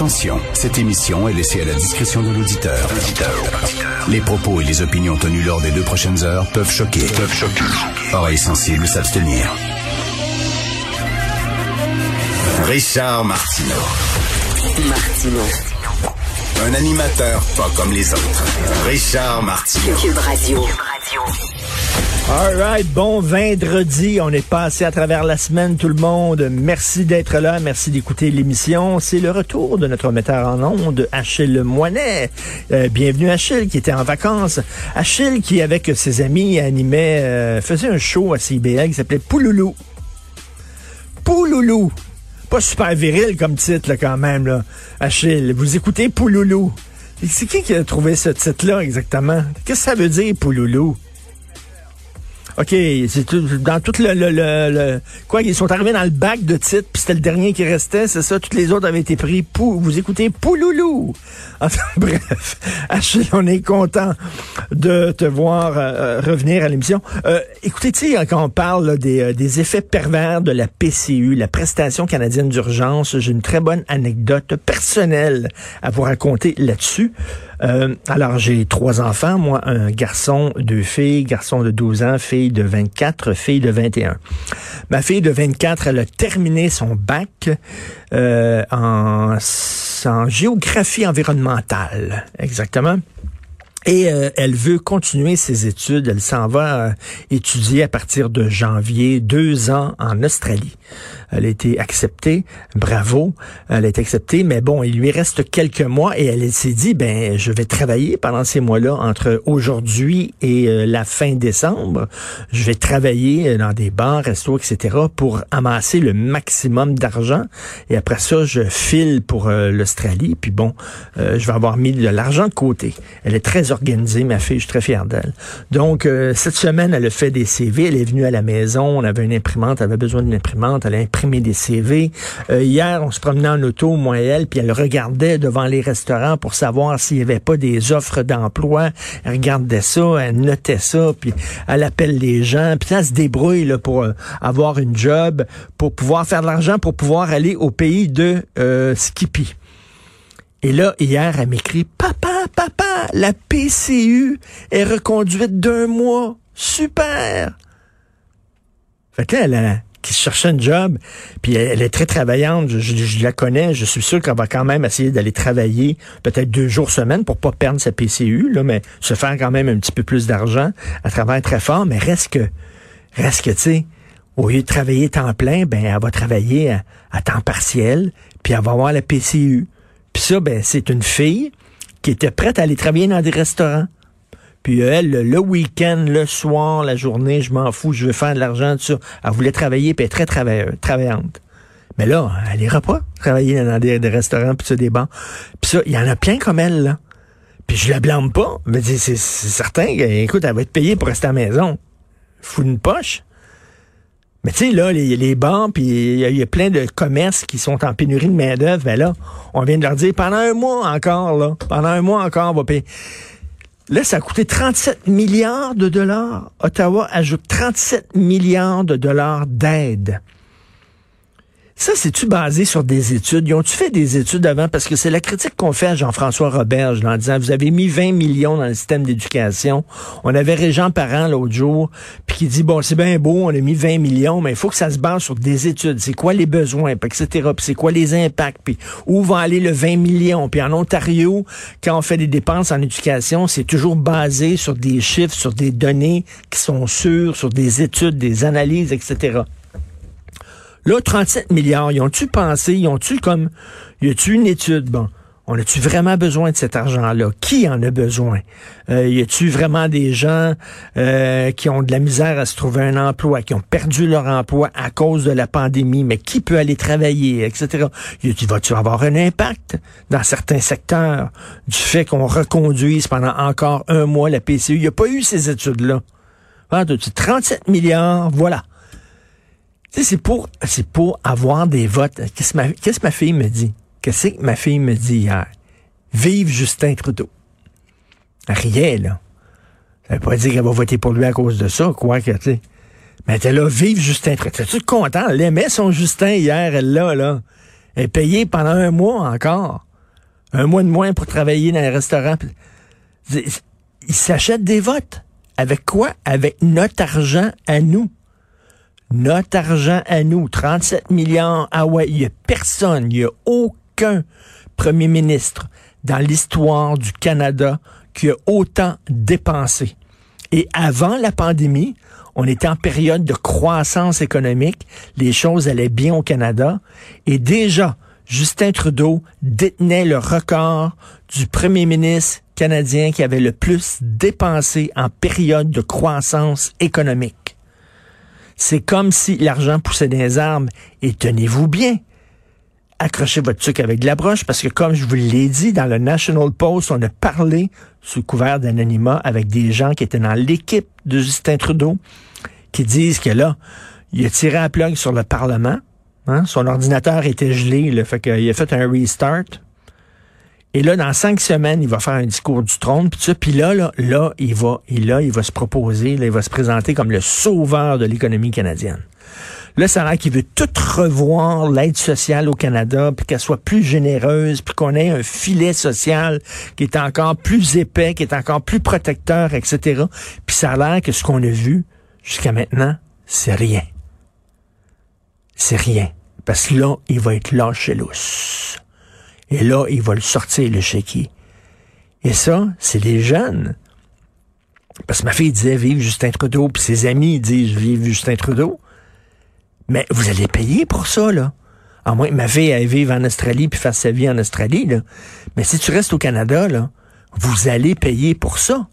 Attention, cette émission est laissée à la discrétion de l'auditeur. Les propos et les opinions tenues lors des deux prochaines heures peuvent choquer. Peuvent choquer. Oreilles sensibles s'abstenir. Richard Martineau. Martino. Un animateur pas comme les autres. Richard Martineau. Cube Radio. All right, bon vendredi. On est passé à travers la semaine, tout le monde. Merci d'être là. Merci d'écouter l'émission. C'est le retour de notre metteur en ondes, Achille Moinet. Euh, bienvenue Achille, qui était en vacances. Achille, qui avec ses amis animait, euh, faisait un show à CBL qui s'appelait Pouloulou. Pouloulou. Pas super viril comme titre, là, quand même, là. Achille, vous écoutez Pouloulou. C'est qui qui a trouvé ce titre-là, exactement? Qu'est-ce que ça veut dire, Pouloulou? OK, c'est dans tout le, le, le, Quoi, ils sont arrivés dans le bac de titres, puis c'était le dernier qui restait, c'est ça? Toutes les autres avaient été pris. Pou, vous écoutez Pouloulou. Enfin, bref, Achille, on est content de te voir euh, revenir à l'émission. Euh, écoutez, tu quand on parle des, euh, des effets pervers de la PCU, la prestation canadienne d'urgence, j'ai une très bonne anecdote personnelle à vous raconter là-dessus. Euh, alors, j'ai trois enfants, moi, un garçon, deux filles, garçon de 12 ans, fille de 24, fille de 21. Ma fille de 24, elle a terminé son bac euh, en, en géographie environnementale, exactement. Et euh, elle veut continuer ses études. Elle s'en va étudier à partir de janvier deux ans en Australie. Elle a été acceptée, bravo, elle a été acceptée, mais bon, il lui reste quelques mois et elle s'est dit, ben, je vais travailler pendant ces mois-là entre aujourd'hui et euh, la fin décembre. Je vais travailler dans des bars, restos, etc. pour amasser le maximum d'argent et après ça, je file pour euh, l'Australie. Puis bon, euh, je vais avoir mis de l'argent de côté. Elle est très organisée, ma fille, je suis très fier d'elle. Donc, euh, cette semaine, elle a fait des CV, elle est venue à la maison, on avait une imprimante, elle avait besoin d'une imprimante, elle a imprimé des CV. Euh, hier, on se promenait en auto, moi et elle, puis elle regardait devant les restaurants pour savoir s'il n'y avait pas des offres d'emploi. Elle regardait ça, elle notait ça, puis elle appelle les gens, puis elle se débrouille pour euh, avoir une job, pour pouvoir faire de l'argent, pour pouvoir aller au pays de euh, Skippy. Et là, hier, elle m'écrit Papa, papa, la PCU est reconduite d'un mois. Super! Fait que cherchait un job, puis elle, est très travaillante, je, la connais, je suis sûr qu'elle va quand même essayer d'aller travailler peut-être deux jours semaine pour pas perdre sa PCU, là, mais se faire quand même un petit peu plus d'argent. Elle travaille très fort, mais reste que, reste que, tu sais, au lieu de travailler temps plein, ben, elle va travailler à, à temps partiel, puis elle va avoir la PCU. Puis ça, ben, c'est une fille qui était prête à aller travailler dans des restaurants. Puis euh, elle, le, week-end, le soir, la journée, je m'en fous, je veux faire de l'argent, tout ça. Elle voulait travailler, puis elle très travailleuse, travaillante. Mais là, elle ira pas travailler dans des, des restaurants, puis ça, des bancs. Puis ça, il y en a plein comme elle, là. Puis je la blâme pas. Mais c'est certain écoute, elle va être payée pour rester à la maison. Fou une poche. Mais tu sais, là, les, bancs, puis il y, a- plein de commerces qui sont en pénurie de main-d'œuvre. Ben là, on vient de leur dire pendant un mois encore, là. Pendant un mois encore, on va payer. Là, ça a coûté 37 milliards de dollars. Ottawa ajoute 37 milliards de dollars d'aide. Ça, c'est-tu basé sur des études? Ils ont-tu fait des études avant? Parce que c'est la critique qu'on fait à Jean-François Roberge, en disant, vous avez mis 20 millions dans le système d'éducation. On avait Régent Parent l'autre jour, puis qui dit, bon, c'est bien beau, on a mis 20 millions, mais il faut que ça se base sur des études. C'est quoi les besoins, puis etc., puis c'est quoi les impacts, puis où va aller le 20 millions? Puis en Ontario, quand on fait des dépenses en éducation, c'est toujours basé sur des chiffres, sur des données qui sont sûres, sur des études, des analyses, etc. Là, 37 milliards, ils ont-tu pensé, ils ont-tu comme, y a-tu une étude, bon, on a-tu vraiment besoin de cet argent-là? Qui en a besoin? Euh, y a-tu vraiment des gens euh, qui ont de la misère à se trouver un emploi, qui ont perdu leur emploi à cause de la pandémie, mais qui peut aller travailler, etc. Y Va-tu avoir un impact dans certains secteurs du fait qu'on reconduise pendant encore un mois la PCU? Il n'y a pas eu ces études-là. Ah, t'as-tu 37 milliards, voilà. C'est pour, c'est pour avoir des votes. Qu'est-ce que ma, que ma fille me dit? Qu'est-ce que ma fille me dit hier? Vive Justin Trudeau. Rien, là. Ça veut pas dire qu'elle va voter pour lui à cause de ça, quoi que, tu sais. Mais elle là, vive Justin Trudeau. T'es-tu content? Elle aimait son Justin hier, elle là, là. Elle est payée pendant un mois encore. Un mois de moins pour travailler dans les restaurants. Ils s'achètent des votes. Avec quoi? Avec notre argent à nous. Notre argent à nous. 37 milliards. Ah ouais, il n'y a personne, il n'y a aucun premier ministre dans l'histoire du Canada qui a autant dépensé. Et avant la pandémie, on était en période de croissance économique, les choses allaient bien au Canada, et déjà, Justin Trudeau détenait le record du premier ministre canadien qui avait le plus dépensé en période de croissance économique. C'est comme si l'argent poussait des arbres, et tenez-vous bien, accrochez votre truc avec de la broche parce que, comme je vous l'ai dit, dans le National Post, on a parlé sous couvert d'anonymat avec des gens qui étaient dans l'équipe de Justin Trudeau qui disent que là, il a tiré un plug sur le Parlement. Hein? Son ordinateur était gelé, là, fait qu'il a fait un restart. Et là, dans cinq semaines, il va faire un discours du trône, puis puis là, là, là, il va, et là, il va se proposer, là, il va se présenter comme le sauveur de l'économie canadienne. Là, ça a l'air qu'il veut tout revoir l'aide sociale au Canada, puis qu'elle soit plus généreuse, puis qu'on ait un filet social qui est encore plus épais, qui est encore plus protecteur, etc. Puis ça a l'air que ce qu'on a vu jusqu'à maintenant, c'est rien. C'est rien. Parce que là, il va être lâché lousse. Et là, il va le sortir, le chéquier. Et ça, c'est les jeunes. Parce que ma fille disait vive Justin Trudeau, puis ses amis disent vive Justin Trudeau. Mais vous allez payer pour ça, là. À moins que ma fille aille vivre en Australie puis fasse sa vie en Australie. Mais si tu restes au Canada, là, vous allez payer pour ça.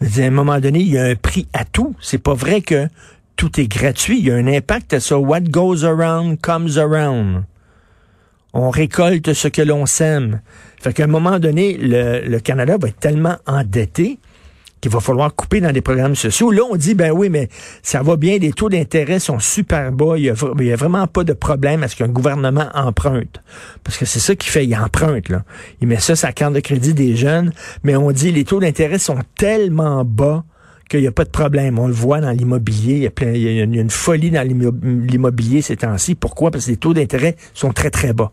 À un moment donné, il y a un prix à tout. C'est pas vrai que tout est gratuit. Il y a un impact à ça. What goes around comes around. On récolte ce que l'on sème. Fait qu'à un moment donné, le, Canada va être tellement endetté qu'il va falloir couper dans des programmes sociaux. Là, on dit, ben oui, mais ça va bien, les taux d'intérêt sont super bas, il n'y a, vraiment pas de problème à ce qu'un gouvernement emprunte. Parce que c'est ça qu'il fait, il emprunte. Là. Il met ça sur la carte de crédit des jeunes, mais on dit, les taux d'intérêt sont tellement bas qu'il n'y a pas de problème. On le voit dans l'immobilier, il y a une folie dans l'immobilier ces temps-ci. Pourquoi? Parce que les taux d'intérêt sont très, très bas.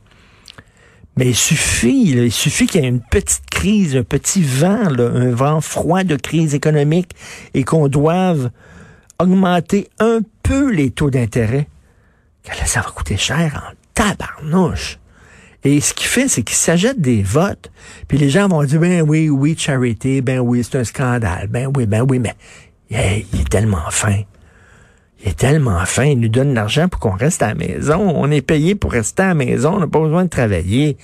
Mais il suffit, il suffit qu'il y ait une petite crise, un petit vent, un vent froid de crise économique et qu'on doive augmenter un peu les taux d'intérêt. Ça va coûter cher en tabarnouche. Et ce qu'il fait, c'est qu'il s'achète des votes, puis les gens vont dire, ben oui, oui, charité, ben oui, c'est un scandale, ben oui, ben oui, mais il est tellement fin. Il est tellement fin, il nous donne l'argent pour qu'on reste à la maison. On est payé pour rester à la maison, on n'a pas besoin de travailler.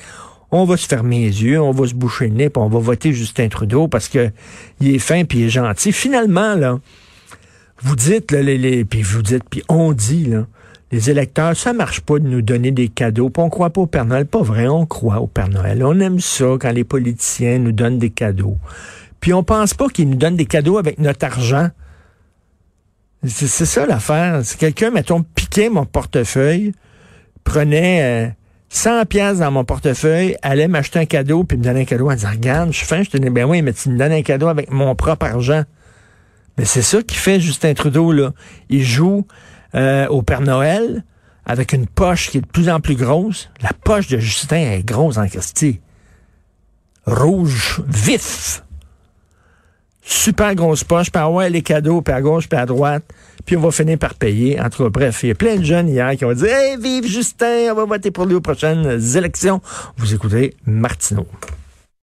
On va se fermer les yeux, on va se boucher le nez, on va voter Justin Trudeau parce que il est fin puis il est gentil. Finalement, là, vous dites, là, les, puis vous dites, puis on dit, là, les électeurs, ça marche pas de nous donner des cadeaux, puis on croit pas au Père Noël. Pas vrai, on croit au Père Noël. On aime ça quand les politiciens nous donnent des cadeaux. Puis on pense pas qu'ils nous donnent des cadeaux avec notre argent. C'est ça l'affaire. Si quelqu'un, mettons, piquait mon portefeuille, prenait 100 euh, pièces dans mon portefeuille, allait m'acheter un cadeau, puis me donnait un cadeau en disant, regarde, je suis fin, je te dis, ben oui, mais tu me donnes un cadeau avec mon propre argent. Mais c'est ça qui fait Justin Trudeau, là. Il joue euh, au Père Noël avec une poche qui est de plus en plus grosse. La poche de Justin est grosse en Christie. Rouge vif super grosse poche, puis ouais, les cadeaux, puis à gauche, puis à droite, puis on va finir par payer. En tout cas, bref, il y a plein de jeunes hier qui ont dit Hey, vive Justin, on va voter pour lui aux prochaines élections. Vous écoutez Martineau.